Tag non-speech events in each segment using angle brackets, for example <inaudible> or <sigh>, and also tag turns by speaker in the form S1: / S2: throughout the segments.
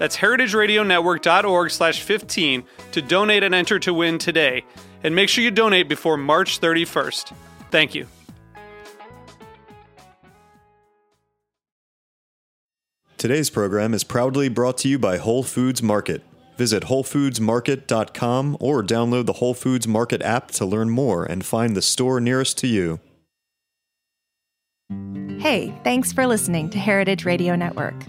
S1: That's heritageradionetwork.org slash 15 to donate and enter to win today. And make sure you donate before March 31st. Thank you.
S2: Today's program is proudly brought to you by Whole Foods Market. Visit WholeFoodsMarket.com or download the Whole Foods Market app to learn more and find the store nearest to you.
S3: Hey, thanks for listening to Heritage Radio Network.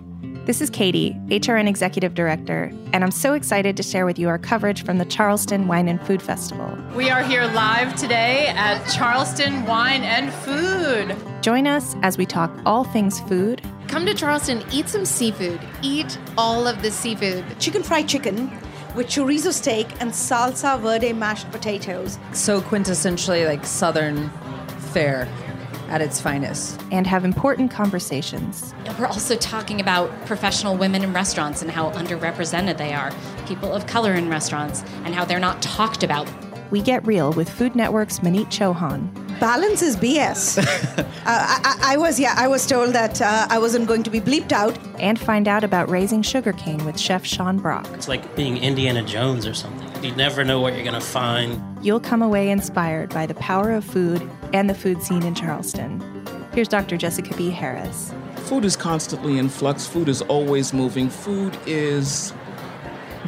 S3: This is Katie, HRN Executive Director, and I'm so excited to share with you our coverage from the Charleston Wine and Food Festival.
S4: We are here live today at Charleston Wine and Food.
S3: Join us as we talk all things food.
S5: Come to Charleston, eat some seafood. Eat all of the seafood.
S6: Chicken fried chicken with chorizo steak and salsa verde mashed potatoes.
S7: So quintessentially like southern fare at its finest.
S3: And have important conversations.
S5: We're also talking about professional women in restaurants and how underrepresented they are, people of color in restaurants, and how they're not talked about.
S3: We get real with Food Network's Maneet Chauhan.
S6: Balance is BS. <laughs> uh, I, I, was, yeah, I was told that uh, I wasn't going to be bleeped out.
S3: And find out about raising sugarcane with Chef Sean Brock.
S8: It's like being Indiana Jones or something. You never know what you're going to find.
S3: You'll come away inspired by the power of food and the food scene in Charleston. Here's Dr. Jessica B. Harris.
S9: Food is constantly in flux, food is always moving. Food is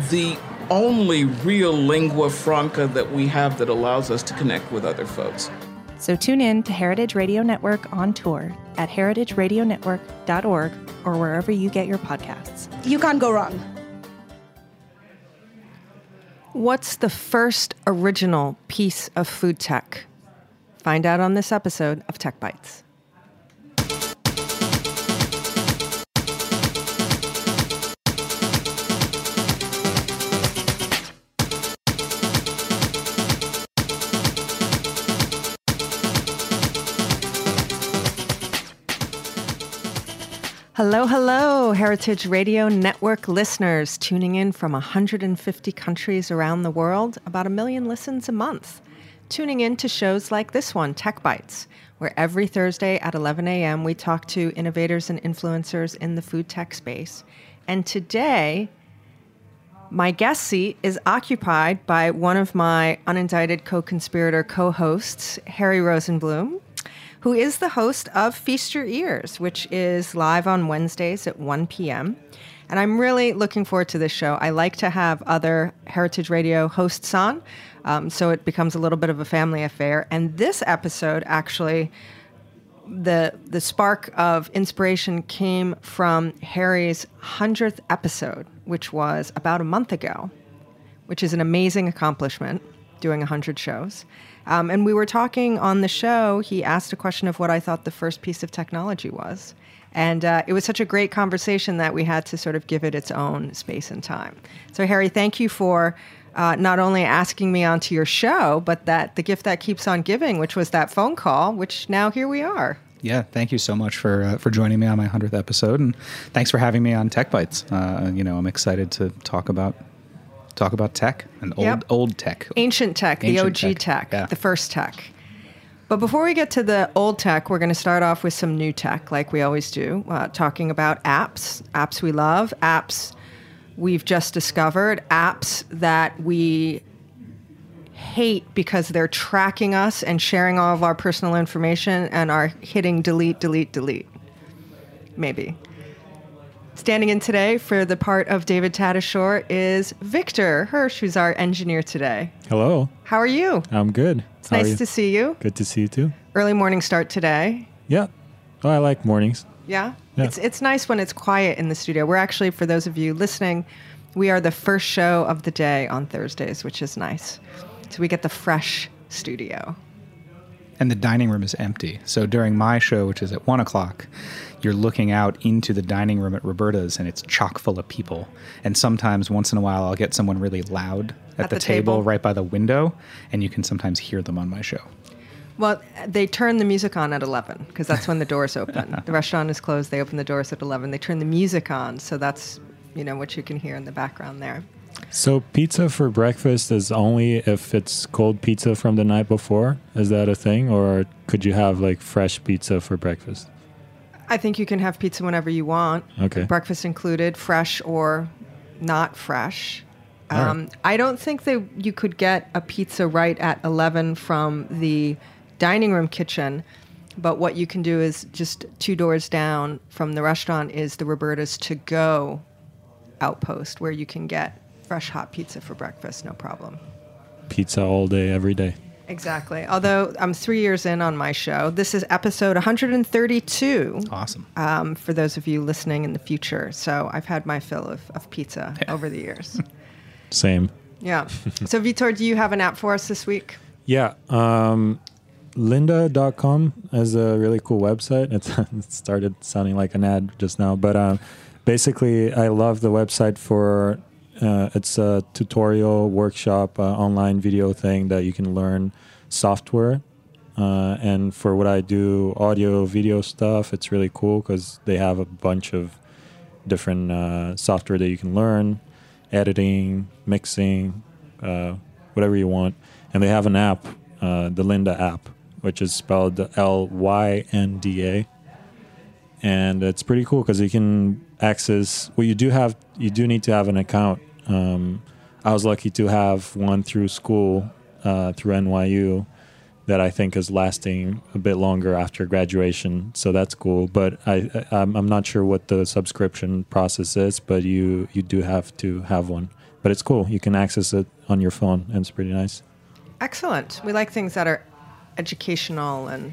S9: the only real lingua franca that we have that allows us to connect with other folks.
S3: So tune in to Heritage Radio Network on tour at heritageradionetwork.org or wherever you get your podcasts.
S6: You can't go wrong.
S7: What's the first original piece of food tech? Find out on this episode of Tech Bites. Hello, hello, Heritage Radio Network listeners tuning in from 150 countries around the world, about a million listens a month. Tuning in to shows like this one, Tech Bites, where every Thursday at 11 a.m. we talk to innovators and influencers in the food tech space. And today, my guest seat is occupied by one of my unindicted co conspirator co hosts, Harry Rosenblum who is the host of Feast Your Ears, which is live on Wednesdays at 1 p.m. And I'm really looking forward to this show. I like to have other Heritage Radio hosts on, um, so it becomes a little bit of a family affair. And this episode actually the the spark of inspiration came from Harry's hundredth episode, which was about a month ago, which is an amazing accomplishment, doing hundred shows. Um, and we were talking on the show. He asked a question of what I thought the first piece of technology was. And uh, it was such a great conversation that we had to sort of give it its own space and time. So, Harry, thank you for uh, not only asking me onto your show, but that the gift that keeps on giving, which was that phone call, which now here we are.
S10: Yeah, thank you so much for uh, for joining me on my hundredth episode, and thanks for having me on Tech Bites. Uh, you know, I'm excited to talk about talk about tech and old
S7: Yep.
S10: old tech.
S7: Ancient tech,
S10: Ancient
S7: the OG
S10: tech,
S7: tech,
S10: yeah.
S7: the first tech. But before we get to the old tech, we're going to start off with some new tech, like we always do, uh, talking about apps, apps we love, apps we've just discovered, apps that we hate because they're tracking us and sharing all of our personal information and are hitting delete, delete, delete. Maybe. Standing in today for the part of David Tadashore is Victor Hirsch, who's our engineer today.
S11: Hello.
S7: How are you?
S11: I'm good.
S7: It's
S11: How
S7: nice to see you.
S11: Good to see you too.
S7: Early morning start today.
S11: Yeah. Oh, I like mornings.
S7: Yeah?
S11: Yeah.
S7: It's it's nice when it's quiet in the studio. We're actually for those of you listening, we are the first show of the day on Thursdays, which is nice. So we get the fresh studio.
S10: And the dining room is empty. So during my show, which is at one o'clock, you're looking out into the dining room at Roberta's, and it's chock full of people. And sometimes, once in a while, I'll get someone really loud at,
S7: At
S10: the,
S7: the
S10: table,
S7: table?
S10: right by the window, and you can sometimes hear them on my show.
S7: Well, they turn the music on at 11 because that's when the doors open. the <laughs> restaurant is closed. They open the doors at 11. They turn the music on. So that's, you know, what you can hear in the background there.
S11: So pizza for breakfast is only if it's cold pizza from the night before. Is that a thing, or could you have like fresh pizza for breakfast?
S7: I think you can have pizza whenever you want.
S11: Okay.
S7: Breakfast included, fresh or not fresh.
S11: All right.
S7: Um, I don't think that you could get a pizza right at 11 from the dining room kitchen. But what you can do is just two doors down from the restaurant is the Roberta's to go outpost where you can get fresh hot pizza for breakfast, no problem.
S11: Pizza all day, every day.
S7: Exactly. Although I'm three years in on my show, this is episode 132.
S10: Awesome.
S7: Um, for those of you listening in the future. So I've had my fill of, of pizza over the years. <laughs>
S11: Same.
S7: Yeah. <laughs> so, Vitor, do you have an app for us this week?
S11: Yeah. Um, Lynda.com is a really cool website. It's, <laughs> it started sounding like an ad just now, but um, basically, I love the website for uh, it's a tutorial workshop uh, online video thing that you can learn software. Uh, and for what I do, audio, video stuff, it's really cool because they have a bunch of different uh, software that you can learn editing, mixing, uh, whatever you want. And they have an app, uh, the Lynda app, which is spelled L Y N D A. And it's pretty cool because you can access. Well, you do have, you do need to have an account. Um, I was lucky to have one through school, uh, through NYU, that I think is lasting a bit longer after graduation. So that's cool. But I, I I'm not sure what the subscription process is, but you you do have to have one. But it's cool. You can access it on your phone, and it's pretty nice.
S7: Excellent. We like things that are educational and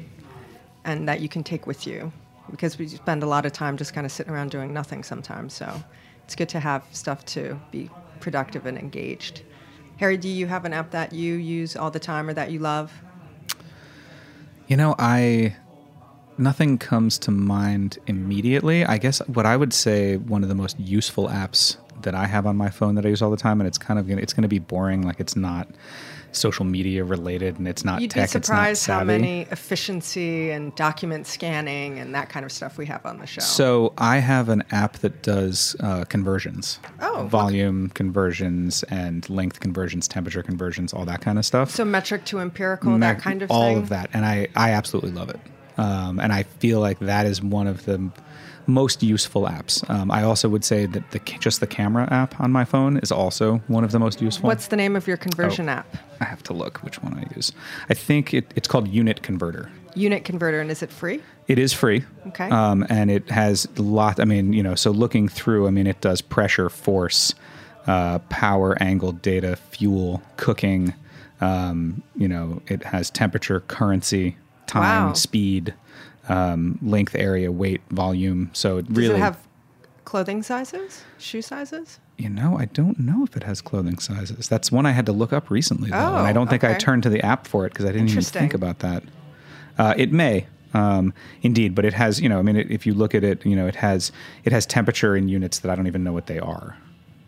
S7: and that you can take with you because we spend a lot of time just kind of sitting around doing nothing sometimes. So it's good to have stuff to be productive and engaged. Harry, do you have an app that you use all the time or that you love?
S10: You know, I nothing comes to mind immediately. I guess what I would say one of the most useful apps that I have on my phone that I use all the time, and it's kind of gonna, it's going to be boring. Like it's not social media related, and it's not
S7: You'd
S10: tech.
S7: be surprised how many efficiency and document scanning and that kind of stuff we have on the show.
S10: So I have an app that does uh, conversions,
S7: Oh,
S10: volume conversions and length conversions, temperature conversions, all that kind of stuff.
S7: So metric to empirical, that kind of thing.
S10: all
S7: thing.
S10: of that, and I I absolutely love it. Um, and I feel like that is one of the most useful apps. Um, I also would say that the just the camera app on my phone is also one of the most useful.
S7: What's the name of your conversion
S10: Oh.
S7: app?
S10: I have to look which one I use. I think it, it's called Unit Converter.
S7: Unit converter, and is it free?
S10: It is free.
S7: Okay.
S10: Um, and it has a lot. I mean, you know, so looking through, I mean, it does pressure, force, uh, power, angle, data, fuel, cooking. Um, you know, it has temperature, currency, time,
S7: Wow.
S10: speed, um, length, area, weight, volume. So it
S7: Does
S10: really,
S7: it have clothing sizes, shoe sizes?
S10: you know, I don't know if it has clothing sizes. That's one I had to look up recently, though, and I
S7: Oh,
S10: don't think I turned to the app for it because I didn't even think about that. Uh, it may, um, indeed, but it has. You know, I mean, it, if you look at it, you know, it has it has temperature in units that I don't even know what they are.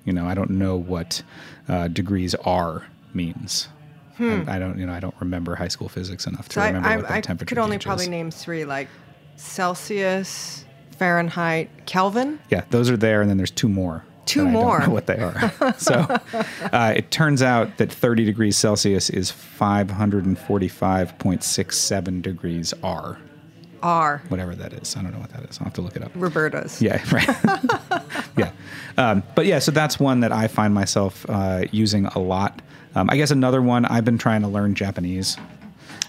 S10: You know, I don't know what uh, degrees R means.
S7: Hmm.
S10: I, I don't, you know, I don't remember high school physics enough to
S7: So I,
S10: remember
S7: I,
S10: what that
S7: I
S10: temperature
S7: could only probably
S10: is.
S7: name three, like Celsius, Fahrenheit, Kelvin.
S10: Yeah, those are there, and then there's two more.
S7: Two
S10: that I don't
S7: more.
S10: know what they are. <laughs> so uh, it turns out that 30 degrees Celsius is 545.67 degrees R,
S7: R.
S10: whatever that is. I don't know what that is. I'll have to look it up.
S7: Roberta's.
S10: Yeah, <laughs> right. <laughs> yeah. Um, but yeah, so that's one that I find myself uh, using a lot. Um, I guess another one, I've been trying to learn Japanese.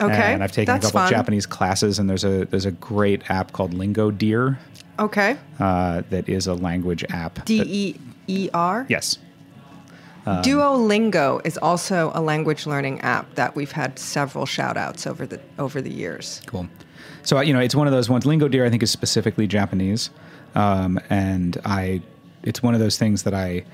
S7: Okay,
S10: And I've taken
S7: that's
S10: a couple
S7: fun.
S10: Japanese classes, and there's a there's a great app called LingoDeer.
S7: Okay.
S10: Uh, that is a language app.
S7: D E E R.
S10: yes. Um,
S7: Duolingo is also a language learning app that we've had several shout outs over the over the years.
S10: Cool. So you know, it's one of those ones. LingoDeer, I think, is specifically Japanese, um, and I, it's one of those things that I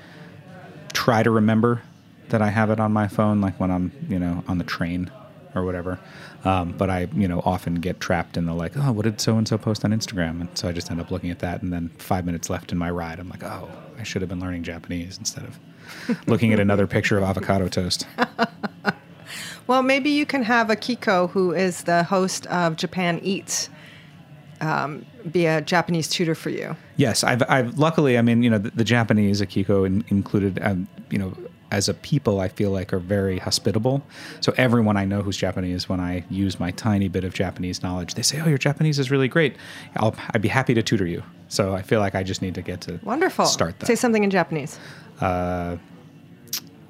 S10: try to remember that I have it on my phone, like when I'm you know on the train or whatever. Um, but I you know often get trapped in the like, oh, what did so and so post on Instagram, and so I just end up looking at that, and then five minutes left in my ride, I'm like, oh, I should have been learning Japanese instead of looking at another picture of avocado toast. <laughs>
S7: Well, maybe you can have Akiko, who is the host of Japan Eats, um, be a Japanese tutor for you.
S10: Yes, I've, I've luckily, I mean, you know, the, the Japanese Akiko in, included, um, you know, as a people, I feel like are very hospitable. So everyone I know who's Japanese, when I use my tiny bit of Japanese knowledge, they say, "Oh, your Japanese is really great. I'll, I'd be happy to tutor you." So I feel like I just need to get to
S7: Wonderful.
S10: start that.
S7: Say something in Japanese.
S10: Uh,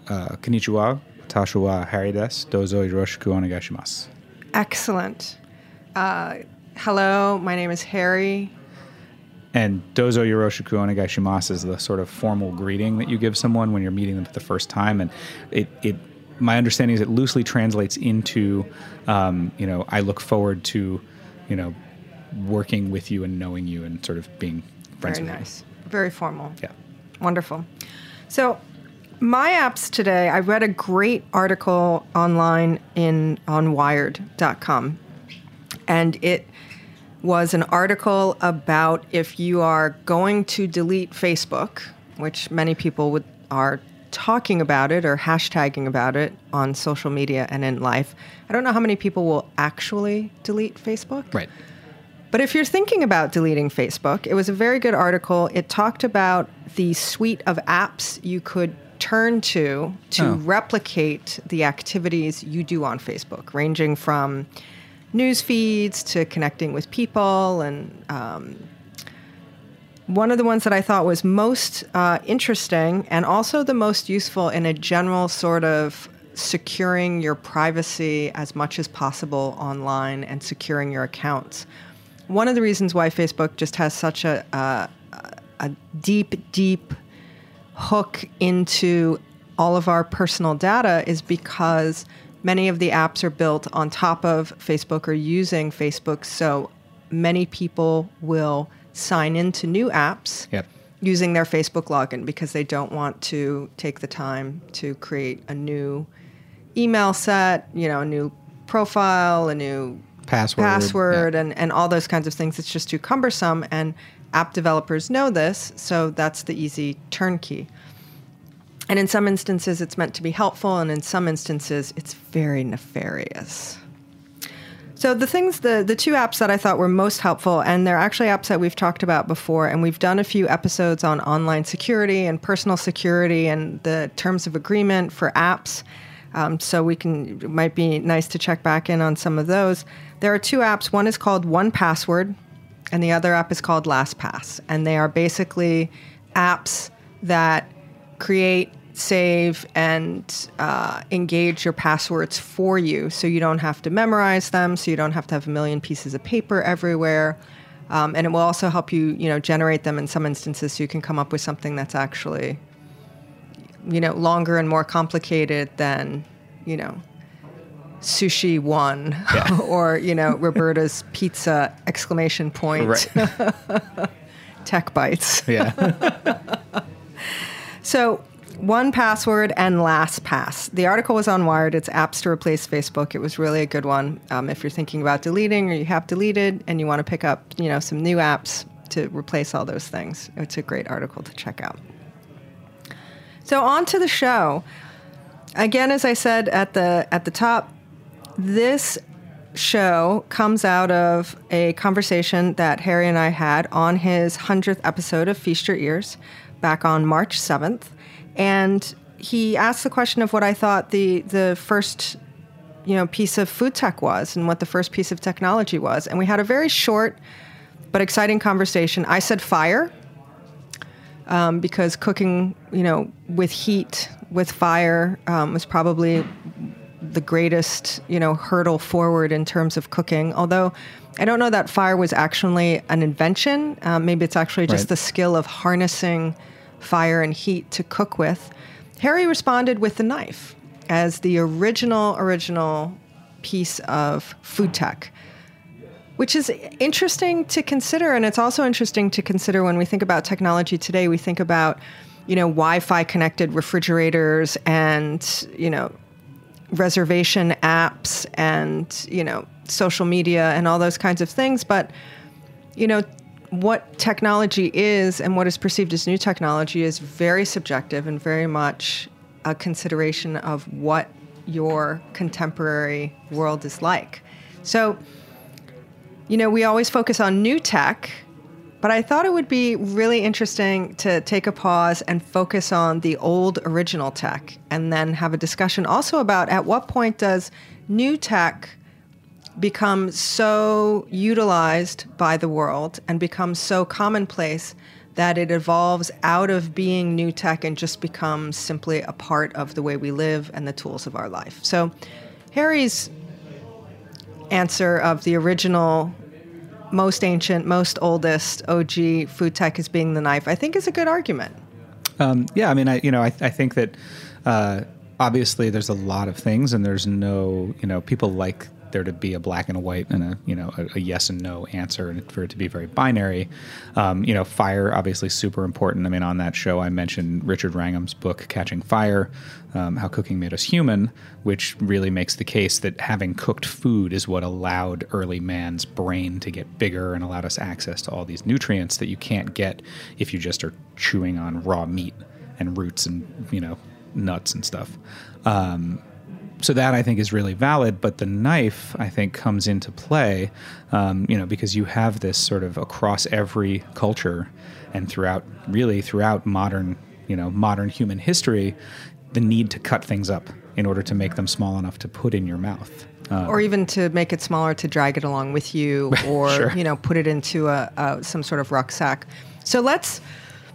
S10: uh, konnichiwa, watashi wa Harry. Dozo yoroshiku onegaishimasu.
S7: Excellent. Uh, hello, my name is Harry.
S10: And dozo yoroshiku onegaishimasu is the sort of formal greeting that you give someone when you're meeting them for the first time. And it, it my understanding is it loosely translates into, um, you know, I look forward to, you know, working with you and knowing you and sort of being friends
S7: Very
S10: with
S7: nice. Very formal.
S10: Yeah.
S7: Wonderful. So, my apps today, I read a great article online in on wired.com and it was an article about if you are going to delete Facebook, which many people would are talking about it or hashtagging about it on social media and in life. I don't know how many people will actually delete Facebook.
S10: Right.
S7: But if you're thinking about deleting Facebook, it was a very good article. It talked about the suite of apps you could turn to to
S10: Oh.
S7: replicate the activities you do on Facebook, ranging from news feeds to connecting with people. And um, one of the ones that I thought was most uh, interesting and also the most useful in a general sort of securing your privacy as much as possible online and securing your accounts. One of the reasons why Facebook just has such a, uh, a deep, deep hook into all of our personal data is because many of the apps are built on top of Facebook or using Facebook. So many people will sign into new apps
S10: Yep.
S7: using their Facebook login because they don't want to take the time to create a new email set, you know, a new profile, a new
S10: Password,
S7: password
S10: yeah.
S7: and, and all those kinds of things. It's just too cumbersome. And app developers know this, so that's the easy turnkey. And in some instances, it's meant to be helpful, and in some instances, it's very nefarious. So the things, the the two apps that I thought were most helpful, and they're actually apps that we've talked about before, and we've done a few episodes on online security and personal security and the terms of agreement for apps. Um, so we can it might be nice to check back in on some of those. There are two apps. One is called One Password, and the other app is called LastPass, and they are basically apps that create, save, and uh, engage your passwords for you, so you don't have to memorize them, so you don't have to have a million pieces of paper everywhere. Um, and it will also help you, you know, generate them in some instances, so you can come up with something that's actually, you know, longer and more complicated than, you know, sushi one <laughs> or you know Roberta's pizza exclamation point
S10: Right. <laughs>
S7: tech bites.
S10: Yeah. <laughs>
S7: So, one password and LastPass. The article was on Wired. It's apps to replace Facebook. It was really a good one. Um, if you're thinking about deleting or you have deleted and you want to pick up, you know, some new apps to replace all those things, it's a great article to check out. So on to the show. Again, as I said at the at the top, this show comes out of a conversation that Harry and I had on his 100th episode of Feast Your Ears back on March 7th. And he asked the question of what I thought the, the first you know, piece of food tech was and what the first piece of technology was. And we had a very short but exciting conversation. I said fire um, because cooking, you know, with heat, with fire um, was probably the greatest, you know, hurdle forward in terms of cooking. Although I don't know that fire was actually an invention. Um, maybe it's actually just
S10: Right.
S7: the skill of harnessing fire and heat to cook with. Harry responded with the knife as the original original piece of food tech which is interesting to consider and it's also interesting to consider when we think about technology today we think about you know wi-fi connected refrigerators and you know reservation apps and you know social media and all those kinds of things but you know what technology is and what is perceived as new technology is very subjective and very much a consideration of what your contemporary world is like. So you know, we always focus on new tech, but I thought it would be really interesting to take a pause and focus on the old original tech and then have a discussion also about at what point does new tech become so utilized by the world and become so commonplace that it evolves out of being new tech and just becomes simply a part of the way we live and the tools of our life. So, Harry's answer of the original most ancient, most oldest OG food tech as being the knife, I think is a good argument.
S10: Um, yeah, I mean, I you know, I, I think that uh, obviously there's a lot of things, and there's no, you know, people like there to be a black and a white and a you know a, a yes and no answer, and for it to be very binary. Um, you know, fire obviously super important. I mean, on that show I mentioned Richard Wrangham's book Catching Fire, um, how cooking made us human, which really makes the case that having cooked food is what allowed early man's brain to get bigger and allowed us access to all these nutrients that you can't get if you just are chewing on raw meat and roots and you know nuts and stuff. Um, so that I think is really valid, but the knife I think comes into play, um, you know, because you have this sort of across every culture and throughout, really throughout modern, you know, modern human history, the need to cut things up in order to make them small enough to put in your mouth. Uh,
S7: or even to make it smaller to drag it along with you <laughs> or
S10: Sure.
S7: you know put it into a, a some sort of rucksack so let's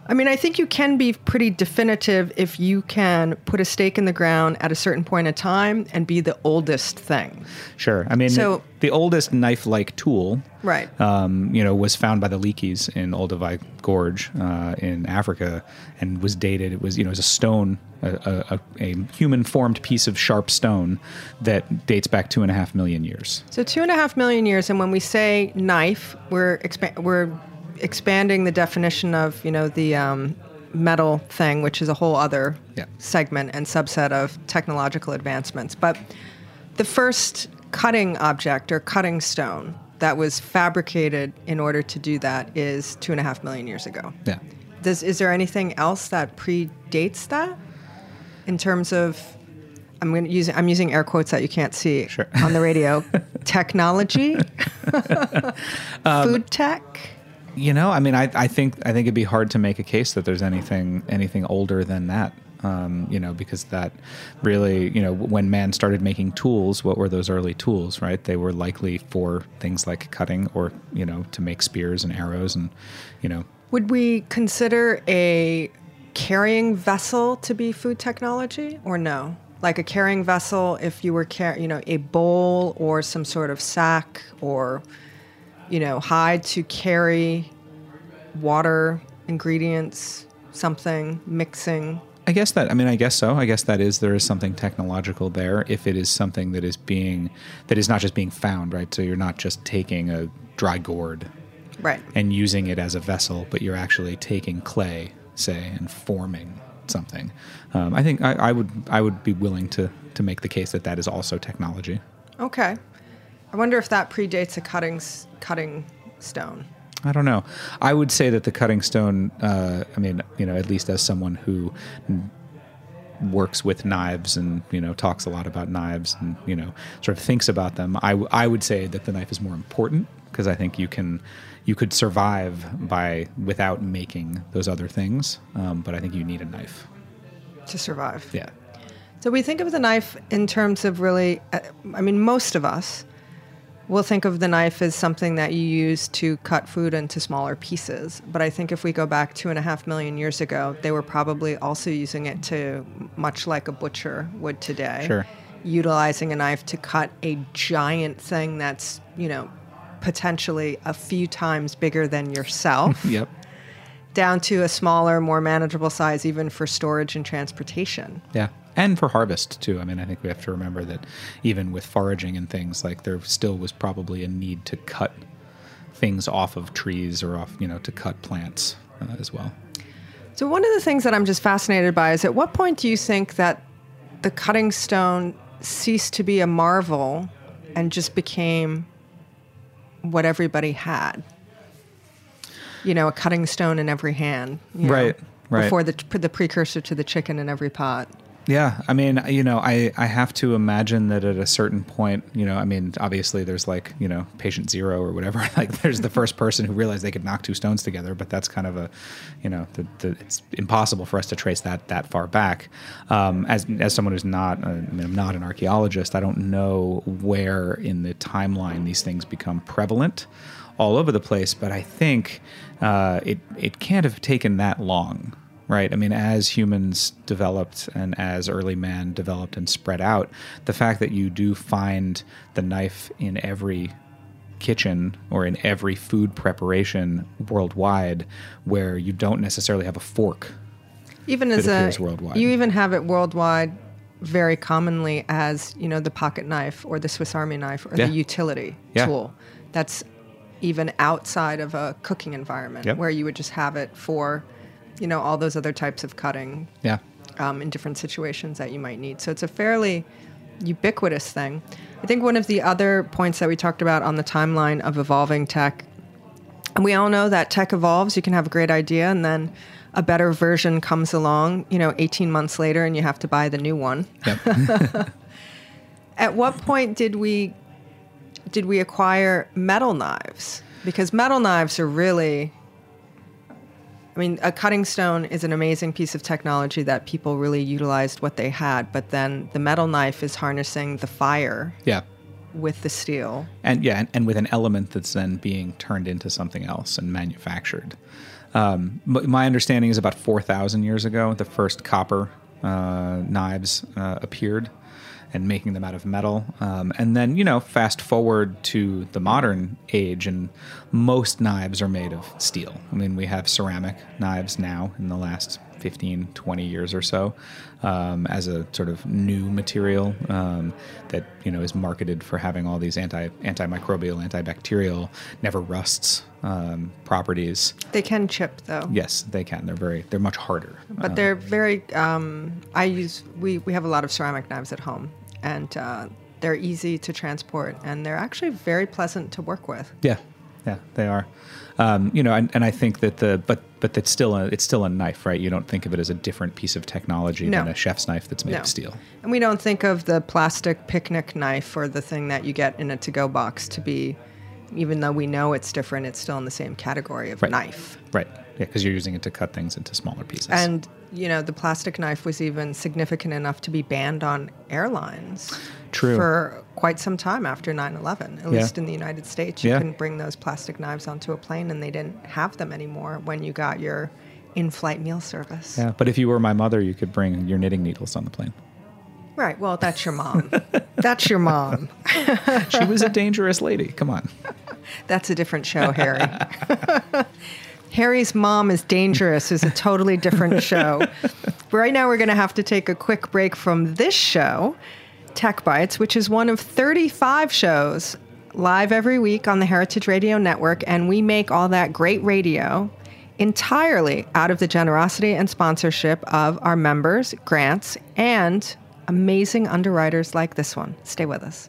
S7: i mean i think you can be pretty definitive if you can put a stake in the ground at a certain point in time and be the oldest thing
S10: Sure. I mean,
S7: So-
S10: the oldest knife-like tool,
S7: Right.
S10: Um, you know, was found by the Leakeys in Olduvai Gorge uh, in Africa, and was dated. It was, you know, it was a stone, a, a, a human-formed piece of sharp stone that dates back two and a half million years.
S7: so two and a half million years and when we say knife we're expa- we're expanding the definition of you know the um, metal thing which is a whole other
S10: Yeah.
S7: segment and subset of technological advancements but the first cutting object or cutting stone that was fabricated in order to do that is two and a half million years ago.
S10: Yeah.
S7: Does is there anything else that predates that in terms of I'm going to use I'm using air quotes that you can't see on the radio. <laughs> Technology, <laughs> <laughs> food tech.
S10: You know, I mean, I, I think I think it'd be hard to make a case that there's anything anything older than that. Um, you know, because that really, you know, when man started making tools, what were those early tools, right? They were likely for things like cutting or, you know, to make spears and arrows and, you know,
S7: Would we consider a carrying vessel to be food technology or no? Like a carrying vessel, if you were carrying, you know, a bowl or some sort of sack or, you know, hide to carry water, ingredients, something, mixing.
S10: I guess that I mean I guess so. I guess that is there is something technological there if it is something that is being that is not just being found, right? So you're not just taking a dry gourd
S7: Right.
S10: and using it as a vessel, but you're actually taking clay, say, and forming something. Um, I think I, I would I would be willing to to make the case that that is also technology.
S7: Okay. I wonder if that predates a cutting cutting stone.
S10: I don't know. I would say that the cutting stone. Uh, I mean, you know, at least as someone who n- works with knives and you know talks a lot about knives and you know sort of thinks about them, I, w- I would say that the knife is more important because I think you can you could survive by without making those other things, um, but I think you need a knife.
S7: to survive.
S10: Yeah.
S7: So we think of the knife in terms of really, uh, I mean, most of us will think of the knife as something that you use to cut food into smaller pieces. But I think if we go back two and a half million years ago, they were probably also using it to, much like a butcher would today,
S10: Sure.
S7: utilizing a knife to cut a giant thing that's, you know, potentially a few times bigger than yourself. <laughs>
S10: yep.
S7: Down to a smaller, more manageable size, even for storage and transportation.
S10: Yeah. And for harvest too. I mean, I think we have to remember that even with foraging and things, like there still was probably a need to cut things off of trees or off, you know, to cut plants uh, as well.
S7: So, one of the things that I'm just fascinated by is at what point do you think that the cutting stone ceased to be a marvel and just became what everybody had? You know, a cutting stone in every hand. you know,
S10: Right, right.
S7: Before the, the precursor to the chicken in every pot.
S10: Yeah, I mean, you know, I, I have to imagine that at a certain point, you know, I mean, obviously there's like, you know, patient zero or whatever. <laughs> Like there's the first person who realized they could knock two stones together, but that's kind of a, you know, the, the, it's impossible for us to trace that that far back. Um, as as someone who's not, uh, I mean, I'm not an archaeologist. I don't know where in the timeline these things become prevalent all over the place, but I think uh, it it can't have taken that long right? I mean, as humans developed and as early man developed and spread out, the fact that you do find the knife in every kitchen or in every food preparation worldwide where you don't necessarily have a fork
S7: Even as a,
S10: worldwide.
S7: you even have it worldwide very commonly as, you know, the pocket knife or the Swiss Army knife or
S10: Yeah.
S7: the utility
S10: Yeah.
S7: tool. That's even outside of a cooking environment
S10: Yep.
S7: where you would just have it for, you know, all those other types of cutting
S10: yeah.
S7: um, in different situations that you might need. So it's a fairly ubiquitous thing. I think one of the other points that we talked about on the timeline of evolving tech, and we all know that tech evolves. You can have a great idea, and then a better version comes along, you know, 18 months later, and you have to buy the new one. <laughs> At what point did we did we acquire metal knives? Because metal knives are really I mean, a cutting stone is an amazing piece of technology that people really utilized what they had, but then the metal knife is harnessing the fire
S10: Yeah.
S7: with the steel.
S10: and yeah, and, and with an element that's then being turned into something else and manufactured. Um, my understanding is about four thousand years ago, the first copper uh, knives uh, appeared, and making them out of metal. Um, and then you know, fast forward to the modern age, and most knives are made of steel. I mean, we have ceramic knives now in the last 15, 20 years or so um, as a sort of new material um, that you know is marketed for having all these anti antimicrobial, antibacterial, never rusts um, properties.
S7: They can chip though.
S10: Yes, they can. They're very they're much harder.
S7: But they're very. Um, I use we we have a lot of ceramic knives at home, and uh, they're easy to transport, and they're actually very pleasant to work with.
S10: Yeah, yeah, they are. Um, you know, and, and I think that the but but it's still a it's still a knife, right? You don't think of it as a different piece of technology
S7: No.
S10: than a chef's knife that's made
S7: No.
S10: of steel.
S7: And we don't think of the plastic picnic knife or the thing that you get in a to-go box to be, even though we know it's different, it's still in the same category of
S10: Right.
S7: knife.
S10: Right. Yeah, because you're using it to cut things into smaller pieces.
S7: And you know, the plastic knife was even significant enough to be banned on airlines.
S10: True.
S7: For quite some time after 9/11, at
S10: Yeah.
S7: least in the United States, you
S10: Yeah.
S7: couldn't bring those plastic knives onto a plane, and they didn't have them anymore when you got your in-flight meal service.
S10: yeah, but if you were my mother, you could bring your knitting needles on the plane.
S7: Right. Well, that's your mom. that's your mom. <laughs>
S10: She was a dangerous lady. Come on. <laughs>
S7: That's a different show, Harry. <laughs> Harry's mom is dangerous is a totally different show. right now, we're going to have to take a quick break from this show, Tech Bites, which is one of 35 shows live every week on the Heritage Radio Network, and we make all that great radio entirely out of the generosity and sponsorship of our members, grants, and amazing underwriters like this one. Stay with us.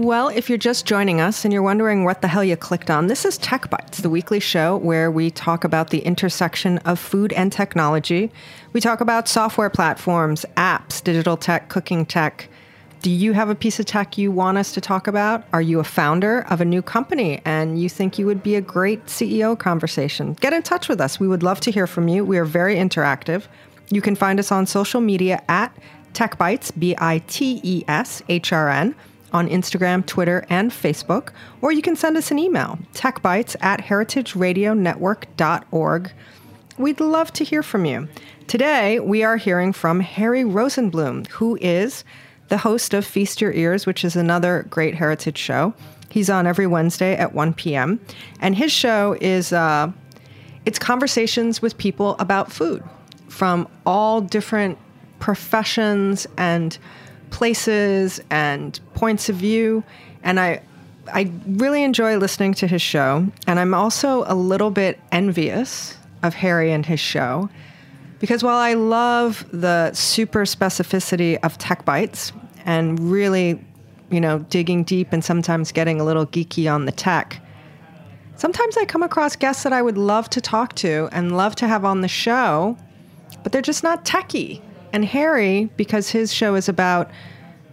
S7: Well, if you're just joining us and you're wondering what the hell you clicked on, this is Tech Bites, the weekly show where we talk about the intersection of food and technology. We talk about software platforms, apps, digital tech, cooking tech. Do you have a piece of tech you want us to talk about? Are you a founder of a new company and you think you would be a great CEO conversation? Get in touch with us. We would love to hear from you. We are very interactive. You can find us on social media at TechBites, B I T E S H R N on Instagram, Twitter, and Facebook, or you can send us an email, techbites at heritageradionetwork.org. We'd love to hear from you. Today, we are hearing from Harry Rosenblum, who is the host of Feast Your Ears, which is another great heritage show. He's on every Wednesday at 1 p.m. And his show is uh, it's conversations with people about food from all different professions and places and points of view. And I, I really enjoy listening to his show. And I'm also a little bit envious of Harry and his show because while I love the super specificity of Tech Bites and really, you know, digging deep and sometimes getting a little geeky on the tech, sometimes I come across guests that I would love to talk to and love to have on the show, but they're just not techie. And Harry, because his show is about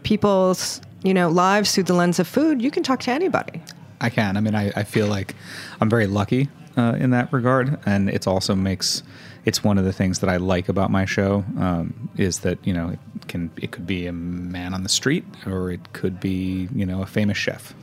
S7: people's, you know, lives through the lens of food, you can talk to anybody.
S10: I can. I mean, I, I feel like I'm very lucky uh, in that regard, and it also makes it's one of the things that I like about my show um, is that you know it can it could be a man on the street or it could be you know a famous chef.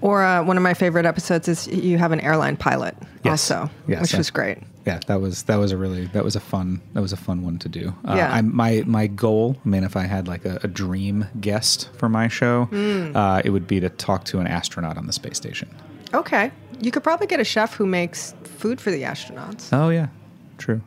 S7: Or uh, one of my favorite episodes is you have an airline pilot
S10: Yes.
S7: also,
S10: Yes,
S7: which was great.
S10: Yeah, that was that was a really that was a fun that was a fun one to do. Uh,
S7: Yeah.
S10: I, my my goal. I mean, if I had like a, a dream guest for my show,
S7: Mm.
S10: uh, it would be to talk to an astronaut on the space station.
S7: Okay. You could probably get a chef who makes food for the astronauts.
S10: Oh yeah, true.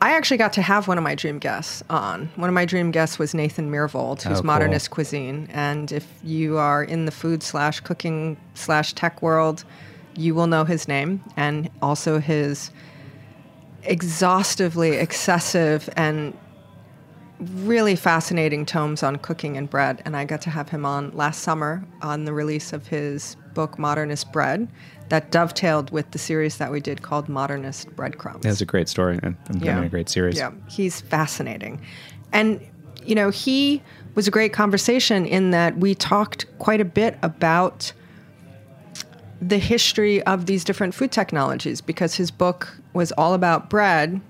S7: I actually got to have one of my dream guests on. One of my dream guests was Nathan Myhrvold, who's
S10: Oh, cool.
S7: Modernist Cuisine. And if you are in the food slash cooking slash tech world, you will know his name and also his exhaustively excessive and really fascinating tomes on cooking and bread. And I got to have him on last summer on the release of his book, Modernist Bread, that dovetailed with the series that we did called Modernist Breadcrumbs.
S10: That's a great story and, and I a great series.
S7: Yeah, he's fascinating. And, you know, he was a great conversation in that we talked quite a bit about the history of these different food technologies because his book was all about bread,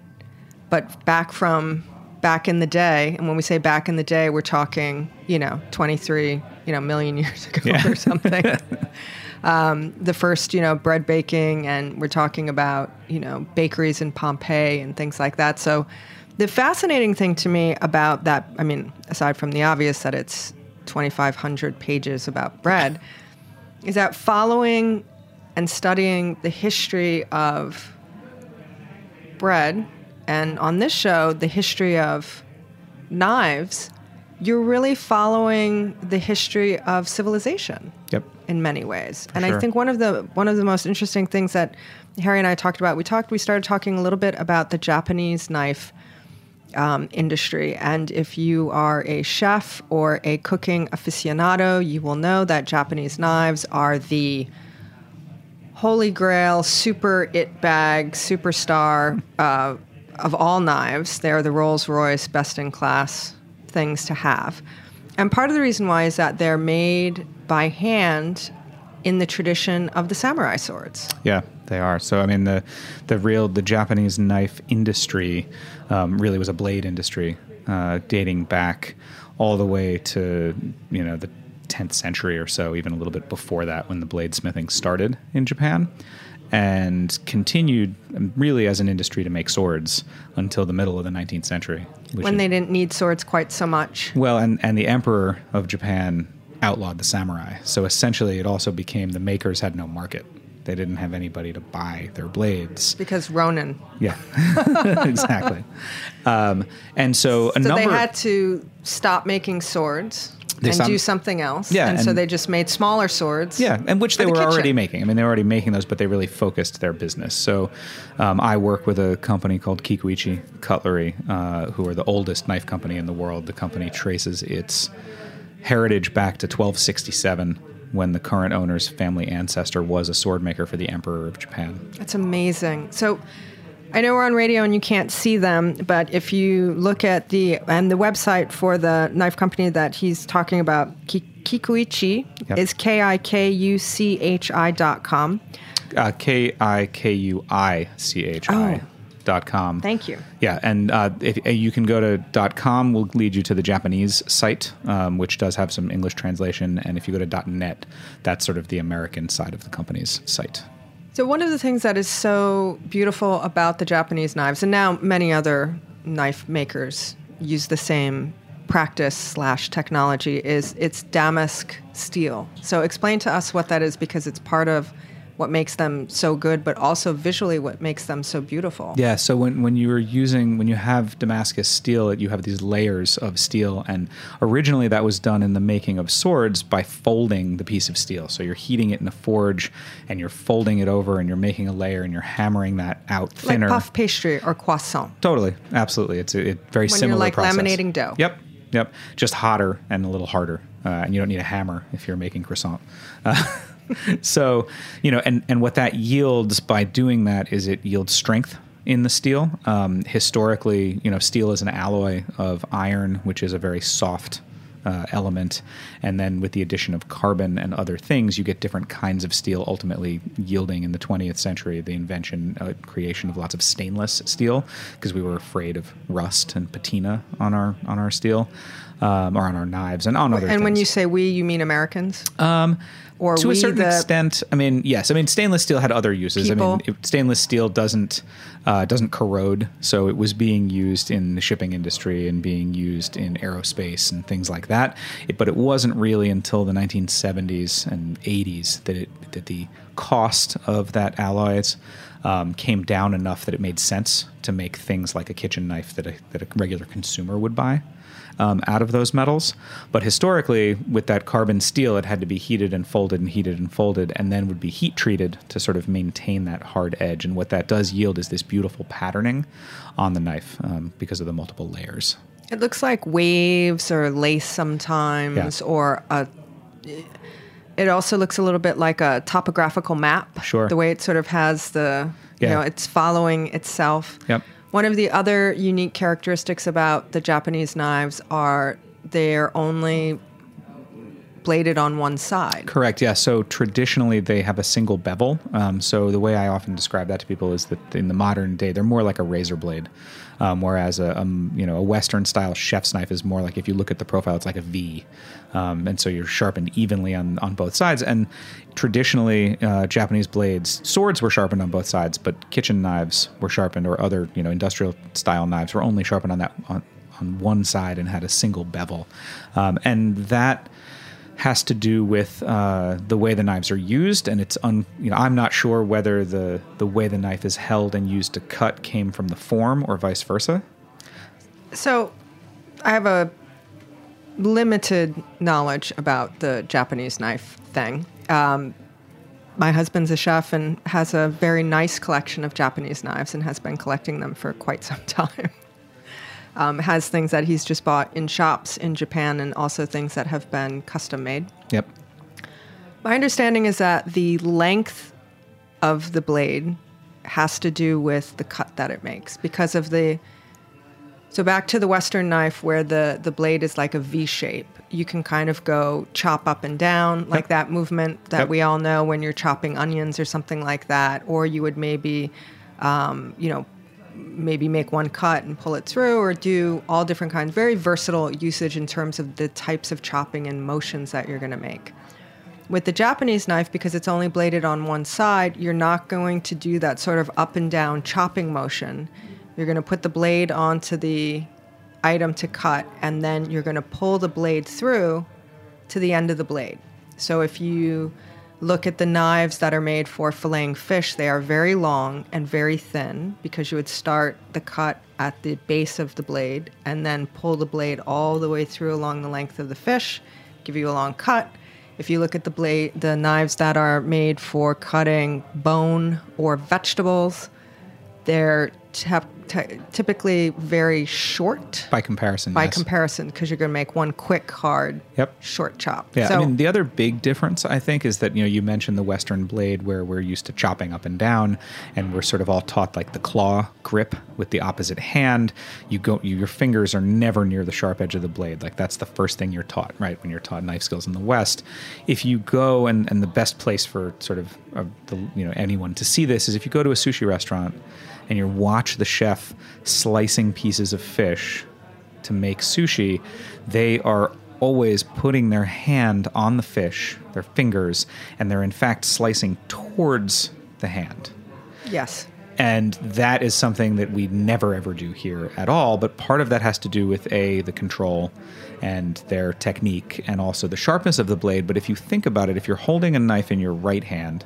S7: but back from back in the day. And when we say back in the day, we're talking, you know, 23, you know, million <laughs> years ago
S10: Yeah.
S7: or something. <laughs> um, the first, you know, bread baking, and we're talking about, you know, bakeries in Pompeii and things like that. So the fascinating thing to me about that, I mean, aside from the obvious that it's 2,500 pages about bread, is that following and studying the history of bread, and on this show, the history of knives, you're really following the history of civilization
S10: Yep.
S7: In many ways.
S10: For
S7: and I think one of the one of the most interesting things that Harry and I talked about, we talked, we started talking a little bit about the Japanese knife um, industry. And if you are a chef or a cooking aficionado, you will know that Japanese knives are the holy grail, super it bag, superstar uh, of all knives. They're the Rolls Royce best in class things to have. And part of the reason why is that they're made by hand in the tradition of the samurai swords.
S10: Yeah, they are. So I mean, the the real the Japanese knife industry um, really was a blade industry uh, dating back all the way to you know the 10th century or so, even a little bit before that, when the bladesmithing started in Japan, and continued um, really as an industry to make swords until the middle of the 19th century. When
S7: when
S10: is-
S7: they didn't need swords quite so much.
S10: well, and, and the emperor of Japan outlawed the samurai. So essentially, it also became the makers had no market. They didn't have anybody to buy their blades.
S7: Because Ronin.
S10: Yeah, <laughs> exactly. Um, and so
S7: So
S10: number.
S7: they had to stop making swords and
S10: stopped-
S7: do something else.
S10: Yeah,
S7: and, so they just made smaller swords.
S10: Yeah, and which they
S7: the
S10: were already making. I mean, they were already making those, but they really focused their business. So, um, I work with a company called Kikuichi Cutlery, uh, who are the oldest knife company in the world. The company traces its heritage back to 1267 when the current owner's family ancestor was a sword maker for the Emperor of Japan.
S7: That's amazing. So I know we're on radio and you can't see them, but if you look at the and the website for the knife company that he's talking about, Ki- Kikuichi
S10: Yep.
S7: is K I K U C H I dot com.
S10: Uh, K I K U I C H I dot com.
S7: Thank you.
S10: Yeah, and uh, if uh, you can go to dot .com, will lead you to the Japanese site, um, which does have some English translation. And if you go to dot .net, that's sort of the American side of the company's site.
S7: So one of the things that is so beautiful about the Japanese knives, and now many other knife makers use the same practice slash technology, is it's damask steel. So explain to us what that is because it's part of what makes them so good, but also visually what makes them so beautiful.
S10: Yeah, so when, when you are using when you have Damascus steel, you have these layers of steel, and originally that was done in the making of swords by folding the piece of steel. So you're heating it in a forge, and you're folding it over, and you're making a layer, and you're hammering that out thinner.
S7: Like puff pastry or croissant.
S10: Totally, absolutely. It's a it, very
S7: When you're,
S10: similar.
S7: like,
S10: process.
S7: laminating dough.
S10: Yep, yep. Just hotter and a little harder, uh, and you don't need a hammer if you're making croissant. Uh, <laughs> <laughs> so, you know, and and what that yields by doing that is it yields strength in the steel. Um, historically, you know, steel is an alloy of iron, which is a very soft uh, element, and then with the addition of carbon and other things, you get different kinds of steel. Ultimately, yielding in the 20th century the invention, uh, creation of lots of stainless steel because we were afraid of rust and patina on our on our steel um, or on our knives and on other. Things.
S7: And when
S10: things.
S7: you say we, you mean Americans?
S10: Um,
S7: or
S10: to a certain extent, I mean, yes. I mean, stainless steel had other uses. I mean, it, stainless steel doesn't uh, doesn't corrode, so it was being used in the shipping industry and being used in aerospace and things like that. It, but it wasn't really until the 1970s and 80s that it that the cost of that alloys um, came down enough that it made sense to make things like a kitchen knife that a, that a regular consumer would buy um, out of those metals. But historically, with that carbon steel, it had to be heated and folded and heated and folded, and then would be heat treated to sort of maintain that hard edge. And what that does yield is this beautiful patterning on the knife um, because of the multiple layers.
S7: It looks like waves or lace sometimes,
S10: Yeah.
S7: or a. It also looks a little bit like a topographical map.
S10: Sure.
S7: The way it sort of has the, you know, it's following itself.
S10: Yep.
S7: One of the other unique characteristics about the Japanese knives are they're only bladed on one side.
S10: Correct. Yeah. So traditionally, they have a single bevel. Um, so the way I often describe that to people is that in the modern day, they're more like a razor blade, um, whereas a um, you know a Western style chef's knife is more like if you look at the profile, it's like a V, um, and so you're sharpened evenly on on both sides. And traditionally, uh, Japanese blades, swords were sharpened on both sides, but kitchen knives were sharpened, or other you know industrial style knives were only sharpened on that on, on one side and had a single bevel, um, and that has to do with uh, the way the knives are used, and it's un. You know, I'm not sure whether the the way the knife is held and used to cut came from the form or vice versa.
S7: So, I have a limited knowledge about the Japanese knife thing. Um, my husband's a chef and has a very nice collection of Japanese knives and has been collecting them for quite some <laughs> time. Um, has things that he's just bought in shops in Japan and also things that have been custom made.
S10: Yep.
S7: My understanding is that the length of the blade has to do with the cut that it makes because of the so back to the western knife where the the blade is like a V shape. You can kind of go chop up and down like that movement that
S10: Yep.
S7: we all know when you're chopping onions or something like that or you would maybe um, you know maybe make one cut and pull it through or do all different kinds very versatile usage in terms of the types of chopping and motions that you're going to make with the Japanese knife, because it's only bladed on one side, you're not going to do that sort of up and down chopping motion. You're going to put the blade onto the item to cut, and then you're going to pull the blade through to the end of the blade. So if you look at the knives that are made for filleting fish, they are very long and very thin because you would start the cut at the base of the blade and then pull the blade all the way through along the length of the fish, give you a long cut. If you look at the blade, the knives that are made for cutting bone or vegetables, they're have ty typically very short
S10: by comparison.
S7: by
S10: yes.
S7: comparison because you're going to make one quick, hard,
S10: Yep.
S7: short chop.
S10: Yeah,
S7: so,
S10: I mean the other big difference I think is that you know you mentioned the Western blade where we're used to chopping up and down, and we're sort of all taught like the claw grip with the opposite hand. You go, you, your fingers are never near the sharp edge of the blade. Like that's the first thing you're taught, right? When you're taught knife skills in the West, if you go and and the best place for sort of the you know anyone to see this is if you go to a sushi restaurant and you watch the chef slicing pieces of fish to make sushi, they are always putting their hand on the fish, their fingers, and they're in fact slicing towards the hand.
S7: yes.
S10: And that is something that we never ever do here at all. But part of that has to do with A, the control and their technique, and also the sharpness of the blade. But if you think about it, if you're holding a knife in your right hand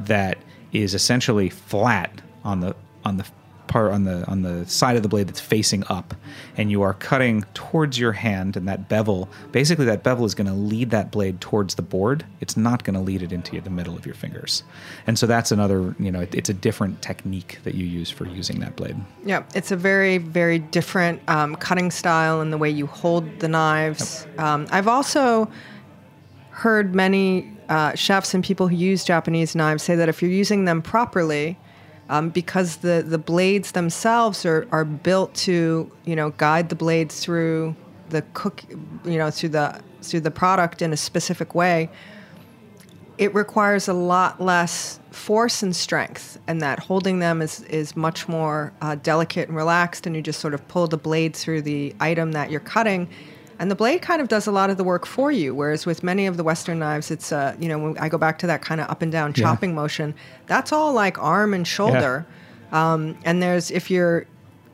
S10: that is essentially flat on the on the part on the on the side of the blade that's facing up and you are cutting towards your hand and that bevel basically that bevel is going to lead that blade towards the board. It's not going to lead it into the middle of your fingers. And so that's another you know it, it's a different technique that you use for using that blade.
S7: Yeah, it's a very, very different um, cutting style and the way you hold the knives. Um, I've also heard many uh, chefs and people who use Japanese knives say that if you're using them properly, um, because the, the blades themselves are, are built to you know guide the blades through the cook you know through the through the product in a specific way it requires a lot less force and strength, and that holding them is is much more uh, delicate and relaxed, and you just sort of pull the blade through the item that you're cutting, and the blade kind of does a lot of the work for you. Whereas with many of the Western knives, it's uh, you know when I go back to that kind of up and down
S10: Yeah.
S7: chopping motion, that's all like arm and shoulder, um, and there's if you're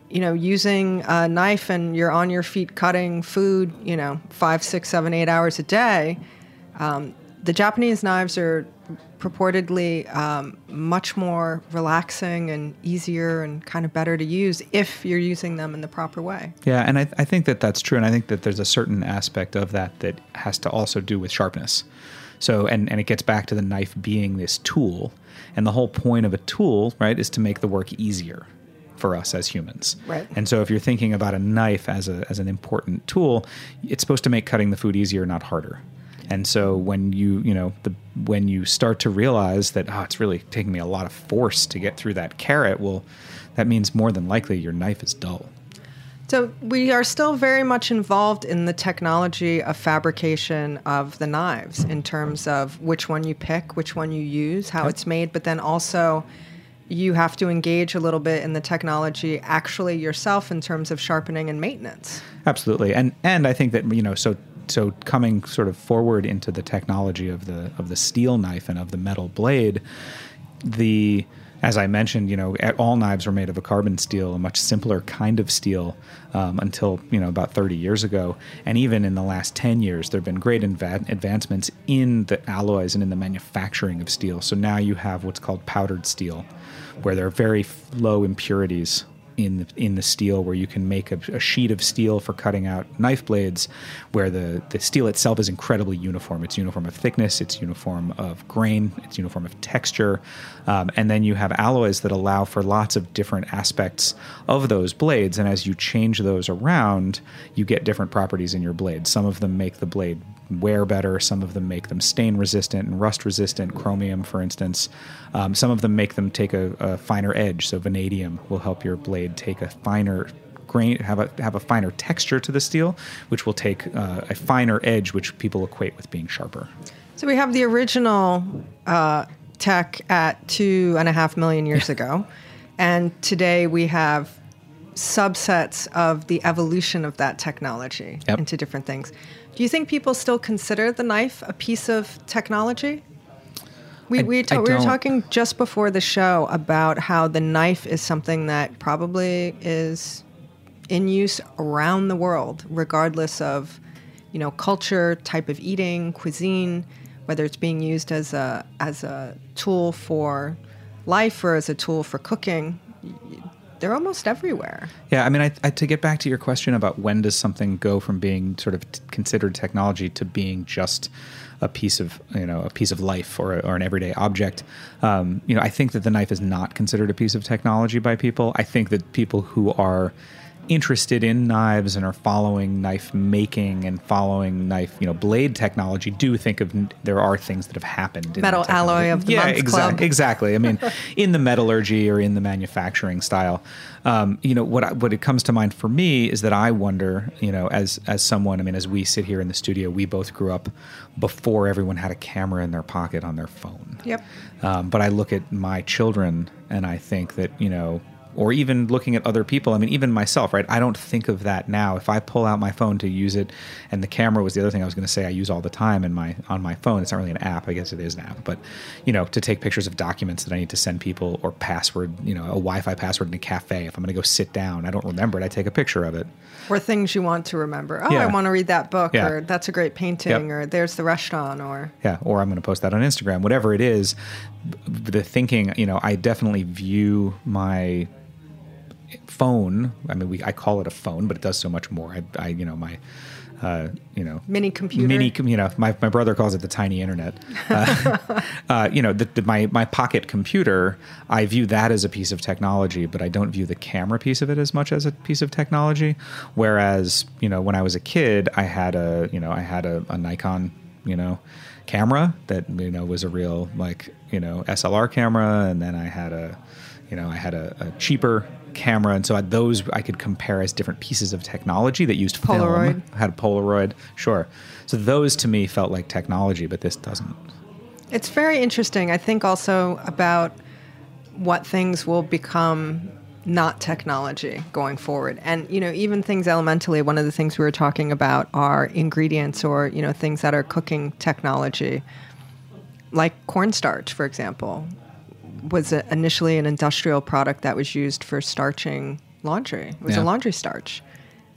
S7: you know, using a knife and you're on your feet cutting food, you know, five, six, seven, eight hours a day, um, the Japanese knives are purportedly um, much more relaxing and easier and kind of better to use if you're using them in the proper way.
S10: Yeah, and I, I think that that's true, and I think that there's a certain aspect of that that has to also do with sharpness. So, and and it gets back to the knife being this tool, and the whole point of a tool, right, is to make the work easier for us as humans.
S7: Right.
S10: And so, if you're thinking about a knife as a as an important tool, it's supposed to make cutting the food easier, not harder. And so when you you know the when you start to realize that oh it's really taking me a lot of force to get through that carrot, well, that means more than likely your knife is dull.
S7: So we are still very much involved in the technology of fabrication of the knives in terms of which one you pick, which one you use, how it's made, but then also you have to engage a little bit in the technology actually yourself in terms of sharpening and maintenance.
S10: Absolutely, and and I think that you know so so coming sort of forward into the technology of the of the steel knife and of the metal blade, the as I mentioned, you know, all knives were made of a carbon steel, a much simpler kind of steel, um, until you know about 30 years ago. And even in the last 10 years, there have been great inva- advancements in the alloys and in the manufacturing of steel. So now you have what's called powdered steel, where there are very low impurities in the, in the steel where you can make a, a sheet of steel for cutting out knife blades where the, the steel itself is incredibly uniform. It's uniform of thickness it's uniform of grain it's uniform of texture um, and then you have alloys that allow for lots of different aspects of those blades and as you change those around you get different properties in your blade. Some of them make the blade wear better. Some of them make them stain resistant and rust resistant, chromium, for instance. Um, some of them make them take a, a finer edge. So vanadium will help your blade take a finer grain, have a have a finer texture to the steel, which will take uh, a finer edge, which people equate with being sharper.
S7: So we have the original uh, tech at two and a half million years ago, and today we have subsets of the evolution of that technology
S10: Yep.
S7: into different things. Do you think people still consider the knife a piece of technology? We,
S10: I-
S7: we, ta- we were talking just before the show about how the knife is something that probably is in use around the world, regardless of, you know, culture, type of eating, cuisine, whether it's being used as a as a tool for life or as a tool for cooking. They're almost everywhere.
S10: Yeah, I mean, I, I, to get back to your question about when does something go from being sort of t- considered technology to being just a piece of you know a piece of life or, or an everyday object. Um, you know, I think that the knife is not considered a piece of technology by people. I think that people who are interested in knives and are following knife making and following knife, you know, blade technology, do think of there are things that have happened.
S7: Metal alloy of the
S10: yeah,
S7: month
S10: exa-
S7: club.
S10: exactly. I mean, <laughs> in the metallurgy or in the manufacturing style, um, you know, what I, what it comes to mind for me is that I wonder, you know, as as someone, I mean, as we sit here in the studio, we both grew up before everyone had a camera in their pocket on their phone.
S7: Yep.
S10: Um, but I look at my children and I think that you know or even looking at other people. I mean, even myself, right? I don't think of that now. If I pull out my phone to use it, and the camera was the other thing I was going to say I use all the time in my on my phone. It's not really an app. I guess it is an app, but you know, to take pictures of documents that I need to send people or password, you know, a Wi-Fi password in a cafe. If I'm going to go sit down, I don't remember it. I take a picture of it.
S7: Or things you want to remember. Oh,
S10: Yeah.
S7: I want to read that book,
S10: Yeah.
S7: or that's a great painting,
S10: Yep.
S7: or there's the restaurant, or
S10: Yeah, or I'm going to post that on Instagram. Whatever it is, the thinking, you know, I definitely view my phone. I mean, we I call it a phone, but it does so much more. I, I you know, my, uh, you know,
S7: mini computer.
S10: mini, you know, my, my brother calls it the tiny internet. Uh, uh, you know, the, the, my my pocket computer, I view that as a piece of technology, but I don't view the camera piece of it as much as a piece of technology. Whereas, you know, when I was a kid, I had a, you know, I had a, a Nikon, you know, camera that you know was a real like you know SLR camera, and then I had a, you know, I had a, a cheaper camera, and so I, those I could compare as different pieces of technology that used film.
S7: Polaroid.
S10: Had a Polaroid, sure. So those to me felt like technology, but this doesn't.
S7: It's very interesting. I think also about what things will become not technology going forward. And you know, even things elementally, one of the things we were talking about are ingredients or, you know, things that are cooking technology. Like cornstarch, for example, was a, initially an industrial product that was used for starching laundry. It was
S10: Yeah.
S7: a laundry starch.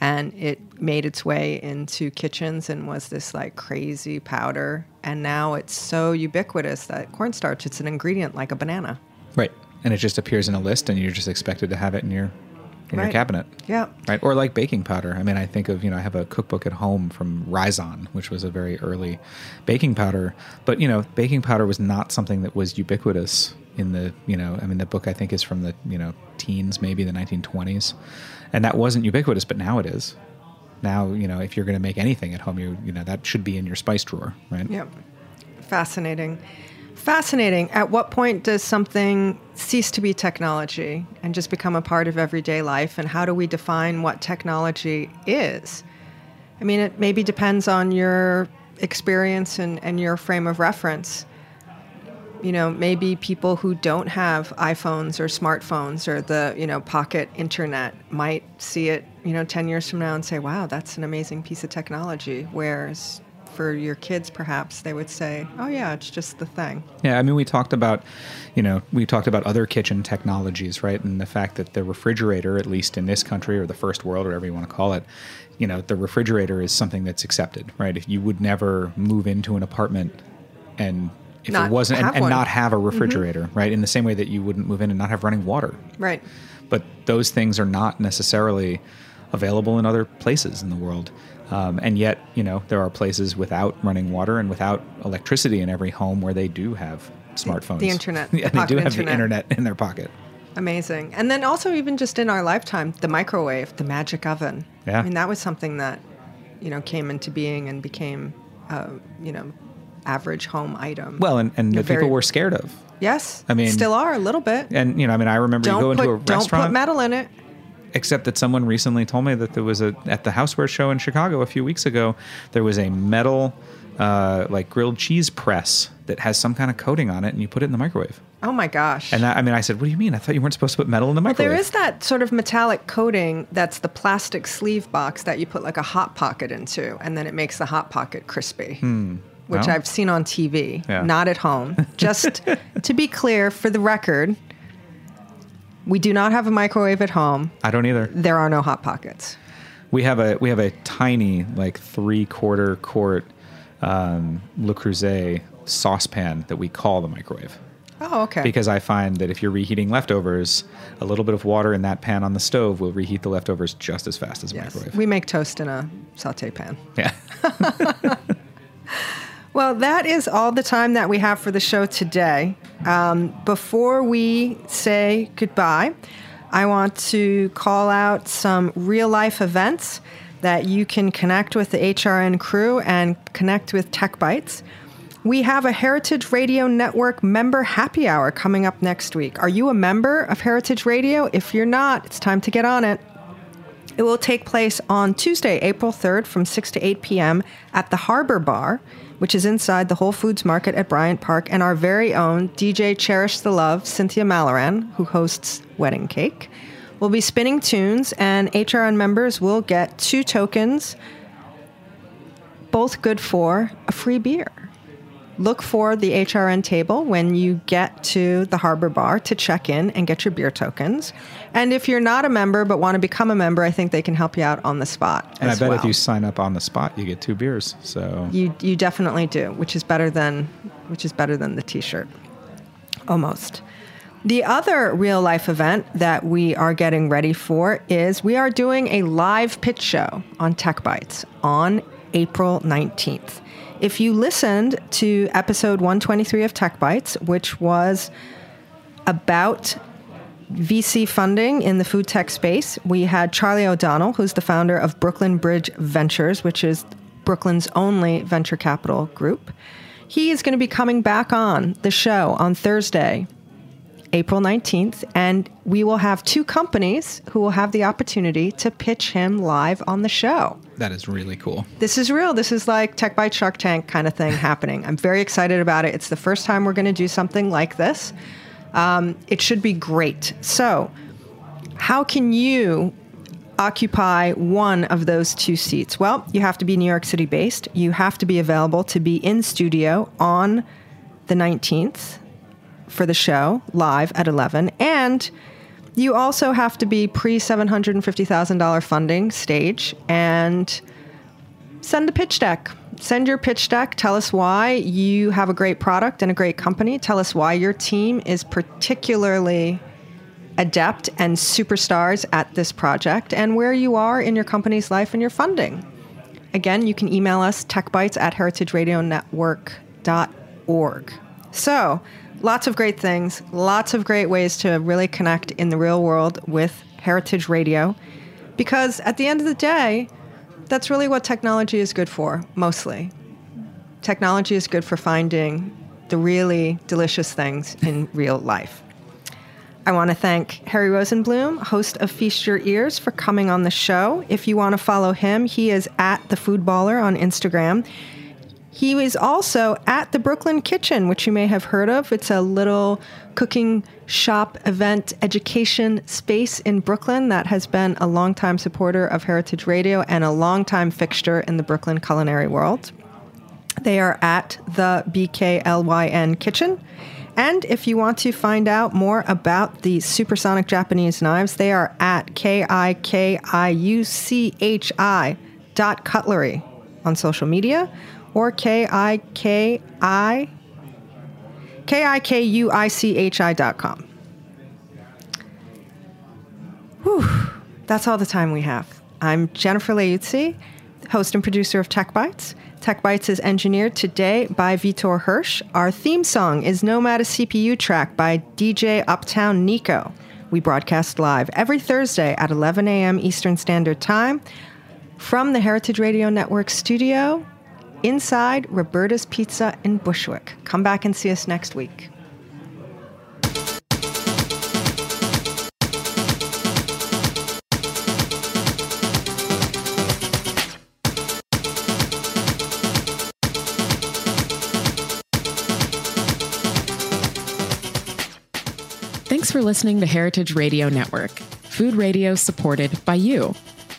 S7: And it made its way into kitchens and was this like crazy powder. And now it's so ubiquitous that cornstarch, it's an ingredient like a banana.
S10: Right. And it just appears in a list, and you're just expected to have it in your in your cabinet.
S7: Yeah.
S10: Right. Or like baking powder. I mean, I think of, you know, I have a cookbook at home from Ryzon, which was a very early baking powder. But, you know, baking powder was not something that was ubiquitous in the, you know, I mean, the book I think is from the, you know, teens, maybe the 1920s. And that wasn't ubiquitous, but now it is. Now, you know, if you're going to make anything at home, you, you know, that should be in your spice drawer, right?
S7: Yep. Fascinating. Fascinating. At what point does something cease to be technology and just become a part of everyday life? And how do we define what technology is? I mean, it maybe depends on your experience and, and your frame of reference. You know, maybe people who don't have iPhones or smartphones or the, you know, pocket internet might see it, you know, 10 years from now and say, wow, that's an amazing piece of technology. Whereas for your kids, perhaps they would say, oh, yeah, it's just the thing.
S10: Yeah, I mean, we talked about, you know, we talked about other kitchen technologies, right? And the fact that the refrigerator, at least in this country or the first world, or whatever you want to call it, you know, the refrigerator is something that's accepted, right? If you would never move into an apartment and if
S7: Not
S10: it wasn't and, and not have a
S7: Mhm.
S10: refrigerator, right? In the same way that you wouldn't move in and not have running water.
S7: Right.
S10: But those things are not necessarily available in other places in the world. Um, and yet, you know, there are places without running water and without electricity in every home where they do have smartphones.
S7: the internet, <laughs>
S10: yeah,
S7: the
S10: they do have the
S7: internet.
S10: internet in their pocket.
S7: Amazing. And then also, even just in our lifetime, the microwave, the magic oven.
S10: Yeah.
S7: I mean, that was something that, you know, came into being and became, uh, you know, average home item.
S10: Well, and, and
S7: You're
S10: that people
S7: very-
S10: were scared of.
S7: Yes.
S10: I mean-
S7: still are a little bit.
S10: And, you know, I mean, I remember
S7: Don't
S10: you go
S7: put
S10: into a
S7: don't
S10: restaurant.
S7: put metal in it.
S10: except that someone recently told me that there was a at the houseware show in Chicago a few weeks ago there was a metal uh, like grilled cheese press that has some kind of coating on it and you put it in the microwave
S7: Oh my gosh.
S10: and that, I mean I said what do you mean I thought you weren't supposed to put metal in the microwave
S7: there is that sort of metallic coating that's the plastic sleeve box that you put like a hot pocket into, and then it makes the hot pocket crispy.
S10: Hmm.
S7: Which
S10: Well,
S7: I've seen on TV,
S10: Yeah.
S7: not at home. Just <laughs> to be clear, for the record, we do not have a microwave at home.
S10: I don't either
S7: There are no hot pockets.
S10: we have a we have a tiny like three quarter quart um, Le Creuset saucepan that we call the microwave
S7: Oh, okay.
S10: Because I find that if you're reheating leftovers, a little bit of water in that pan on the stove will reheat the leftovers just as fast as a
S7: yes.
S10: microwave.
S7: We make toast in a saute pan.
S10: Yeah. <laughs> <laughs>
S7: Well, that is all the time that we have for the show today. Um, before we say goodbye, I want to call out some real life events that you can connect with the HRN crew and connect with Tech Bites. We have a Heritage Radio Network member happy hour coming up next week. Are you a member of Heritage Radio? If you're not, it's time to get on it. It will take place on Tuesday, April 3rd from 6 to 8 p.m. at the Harbor Bar, which is inside the Whole Foods Market at Bryant Park, and our very own DJ Cherish the Love, Cynthia Malloran, who hosts Wedding Cake, will be spinning tunes, and HRN members will get two tokens, both good for a free beer look for the HRN table when you get to the Harbor Bar to check in and get your beer tokens. And if you're not a member but want to become a member, I think they can help you out on the spot.
S10: And I bet
S7: well.
S10: if you sign up on the spot, you get two beers. So
S7: you you definitely do, which is better than which is better than the T-shirt, almost. The other real life event that we are getting ready for is we are doing a live pitch show on Tech Bites on April 19th. If you listened to episode 123 of Tech Bites, which was about VC funding in the food tech space, we had Charlie O'Donnell, who's the founder of Brooklyn Bridge Ventures, which is Brooklyn's only venture capital group. He is going to be coming back on the show on Thursday, April 19th, and we will have two companies who will have the opportunity to pitch him live on the show.
S10: That is really cool.
S7: This is real. This is like Tech Bite Shark Tank kind of thing <laughs> happening. I'm very excited about it. It's the first time we're going to do something like this. Um, it should be great. So, how can you occupy one of those two seats? Well, you have to be New York City based. You have to be available to be in studio on the 19th for the show live at 11 and you also have to be pre $750,000 funding stage and send a pitch deck. Send your pitch deck. Tell us why you have a great product and a great company. Tell us why your team is particularly adept and superstars at this project and where you are in your company's life and your funding. Again, you can email us techbites at heritageradionetwork.org. So, lots of great things, lots of great ways to really connect in the real world with Heritage Radio. Because at the end of the day, that's really what technology is good for, mostly. Technology is good for finding the really delicious things in real life. I want to thank Harry Rosenblum, host of Feast Your Ears, for coming on the show. If you want to follow him, he is at the Food Baller on Instagram. He is also at the Brooklyn Kitchen, which you may have heard of. It's a little cooking shop event education space in Brooklyn that has been a longtime supporter of Heritage Radio and a longtime fixture in the Brooklyn culinary world. They are at the BKLYN Kitchen. And if you want to find out more about the supersonic Japanese knives, they are at K I K I U C H I dot cutlery on social media or K I K I K I K U I C H I dot com. Whew, that's all the time we have. I'm Jennifer Leuzzi, host and producer of Tech Bites. Tech Bites is engineered today by Vitor Hirsch. Our theme song is Nomad a CPU track by DJ Uptown Nico. We broadcast live every Thursday at 11 a.m. Eastern Standard Time from the Heritage Radio Network studio inside Roberta's Pizza in Bushwick. Come back and see us next week.
S12: Thanks for listening to Heritage Radio Network, food radio supported by you.